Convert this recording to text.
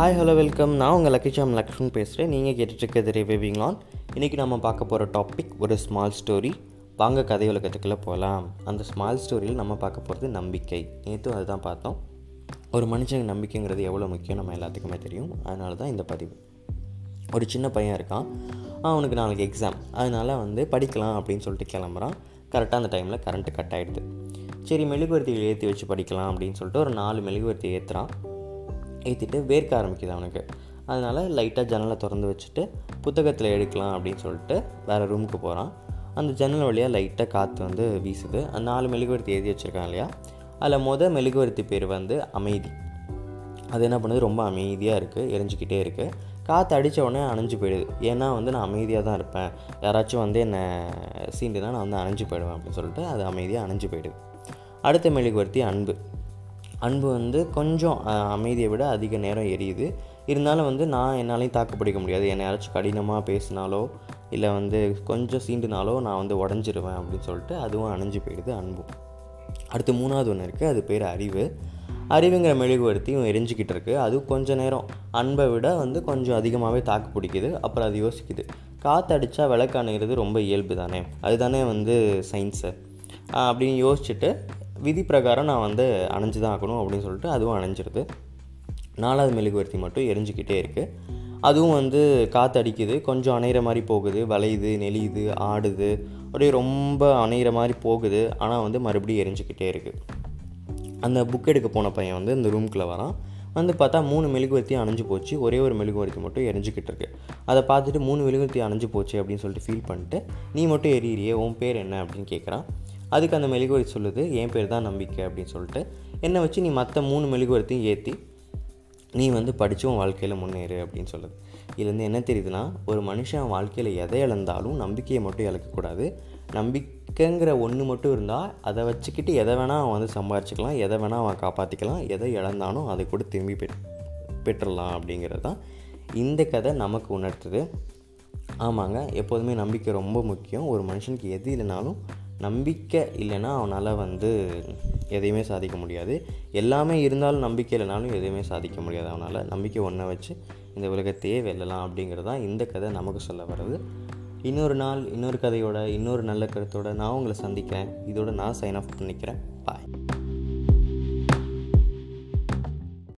Hi hello welcome நான் உங்கள் லக்கிச்சாம் லக்ஷ்மன் பேசுகிறேன் நீங்கள் கேட்டுட்ருக்கிறது ரிவைவிங் ஆன் இன்றைக்கி நம்ம பார்க்க போகிற டாபிக் ஒரு ஸ்மால் ஸ்டோரி வாங்க கதை உலகத்துக்குள்ளே போகலாம் அந்த ஸ்மால் ஸ்டோரியில் நம்ம பார்க்க போகிறது நம்பிக்கை. நேற்றும் அதுதான் பார்த்தோம். ஒரு மனுஷனுக்கு நம்பிக்கைங்கிறது எவ்வளோ முக்கியம் நம்ம எல்லாத்துக்குமே தெரியும். அதனால தான் இந்த பதிவு. ஒரு சின்ன பையன் இருக்கான். அவனுக்கு நாளைக்கு எக்ஸாம் அதனால் வந்து படிக்கலாம் அப்படின்னு சொல்லிட்டு கிளம்புறான். கரெக்டாக அந்த டைமில் கரண்ட்டு கட் ஆகிடுது சரி மெழுகுவர்த்திகள் ஏற்றி வச்சு படிக்கலாம் அப்படின்னு சொல்லிட்டு ஒரு நாலு மெழுகுவர்த்தி ஏற்றுறான் ஏற்றிட்டு வேர்க்க ஆரம்பிக்குது அவனுக்கு. அதனால் லைட்டாக ஜன்னலை திறந்து வச்சுட்டு புத்தகத்தில் எடுக்கலாம் அப்படின்னு சொல்லிட்டு வேறு ரூமுக்கு போகிறான் அந்த ஜன்னல் வழியாக லைட்டாக காற்று வந்து வீசுது. அந்த நாலு மெழுகுவர்த்தி ஏற்றி வச்சுருக்கான் இல்லையா? அதில் மொதல் மெழுகுவர்த்தி பேர் வந்து அமைதி. அது என்ன பண்ணுது? ரொம்ப அமைதியாக இருக்குது எரிஞ்சிக்கிட்டே இருக்குது காற்று அடித்த உடனே அணைஞ்சு போயிடுது. ஏன்னா வந்து நான் அமைதியாக தான் இருப்பேன். யாராச்சும் வந்து என்னை சீண்டுனா நான் வந்து அணைஞ்சு போயிடுவேன் அப்படின்னு சொல்லிட்டு அது அமைதியாக அணைஞ்சு போயிடுது. அடுத்த மெழுகுவர்த்தி அன்பு. அன்பு வந்து கொஞ்சம் அமைதியை விட அதிக நேரம் எரியுது. இருந்தாலும் வந்து நான் என்னாலையும் தாக்கு பிடிக்க முடியாது. என்னை யாராச்சும் கடினமாக பேசினாலோ இல்லை வந்து கொஞ்சம் சீண்டுனாலோ நான் வந்து உடஞ்சிருவேன் அப்படின்னு சொல்லிட்டு அதுவும் அணைஞ்சு போயிடுது அன்பும். அடுத்து மூணாவது ஒன்று இருக்குது அது பேர் அறிவு. அறிவுங்கிற மெழுகுவர்த்தியும் எரிஞ்சிக்கிட்டு இருக்குது அதுவும் கொஞ்ச நேரம் அன்பை விட வந்து கொஞ்சம் அதிகமாகவே தாக்கு பிடிக்குது. அப்புறம் அது யோசிக்குது. காற்று அடித்தா விளக்கு அணைகிறது ரொம்ப இயல்பு தானே? அதுதானே வந்து சயின்ஸு. அப்படின்னு யோசிச்சுட்டு விதி பிரகாரம் நான் வந்து அணைஞ்சு தான் ஆகணும் அப்படின்னு சொல்லிட்டு அதுவும் அணைஞ்சிருது. நாலாவது மெழுகுவர்த்தி மட்டும் எரிஞ்சிக்கிட்டே இருக்குது அதுவும் வந்து காற்றடிக்குது கொஞ்சம் அணையிற மாதிரி போகுது. வளையுது நெளியுது ஆடுது. அப்படியே ரொம்ப அணையிற மாதிரி போகுது. ஆனால் வந்து மறுபடியும் எரிஞ்சிக்கிட்டே இருக்குது அந்த புக் எடுக்க போன பையன் வந்து இந்த ரூம்குள்ளே வரான். வந்து பார்த்தா மூணு மெழுகுவர்த்தி அணைஞ்சு போச்சு. ஒரே ஒரு மெழுகுவர்த்தி மட்டும் எரிஞ்சிக்கிட்டு இருக்கு. அதை பார்த்துட்டு மூணு மெழுகுவர்த்தி அணைஞ்சு போச்சு அப்படின்னு சொல்லிட்டு ஃபீல் பண்ணிட்டு நீ மட்டும் எரியிறியே உன் பேர் என்ன? அப்படின்னு கேட்குறான் அதுக்கு அந்த மெழுகுவரி சொல்லுது என் பேர் தான் நம்பிக்கை அப்படின்னு சொல்லிட்டு. என்னை வச்சு நீ மற்ற மூணு மெழுகுவரத்தையும் ஏற்றி நீ வந்து படித்து உன் வாழ்க்கையில் முன்னேறு அப்படின்னு சொல்லுது. இதுலேருந்து என்ன தெரியுதுன்னா ஒரு மனுஷன் வாழ்க்கையில் எதை இழந்தாலும் நம்பிக்கையை மட்டும் இழக்கக்கூடாது. நம்பிக்கைங்கிற ஒன்று மட்டும் இருந்தால் அதை வச்சுக்கிட்டு எதை வேணால் அவன் வந்து சம்பாரிச்சிக்கலாம் எதை வேணால் அவன் காப்பாற்றிக்கலாம் எதை இழந்தானோ அதை கூட திரும்பி பெற் பெற்றுடலாம் அப்படிங்கிறது தான் இந்த கதை நமக்கு உணர்த்துது. ஆமாங்க எப்போதுமே நம்பிக்கை ரொம்ப முக்கியம். ஒரு மனுஷனுக்கு எது இல்லைனாலும் நம்பிக்கை இல்லைன்னா அவனால் வந்து எதையுமே சாதிக்க முடியாது. எல்லாமே இருந்தாலும் நம்பிக்கை இல்லைனாலும் எதையுமே சாதிக்க முடியாது. அவனால் நம்பிக்கை ஒன்றை வச்சு இந்த உலகத்தையே வெல்லலாம் அப்படிங்கிறது தான் இந்த கதை நமக்கு சொல்ல வர்றது. இன்னொரு நாள் இன்னொரு கதையோட இன்னொரு நல்ல கருத்தோட நான் உங்களை சந்திக்கிறேன். இதோட நான் சைன் ஆஃப் பண்ணிக்கிறேன். பாய்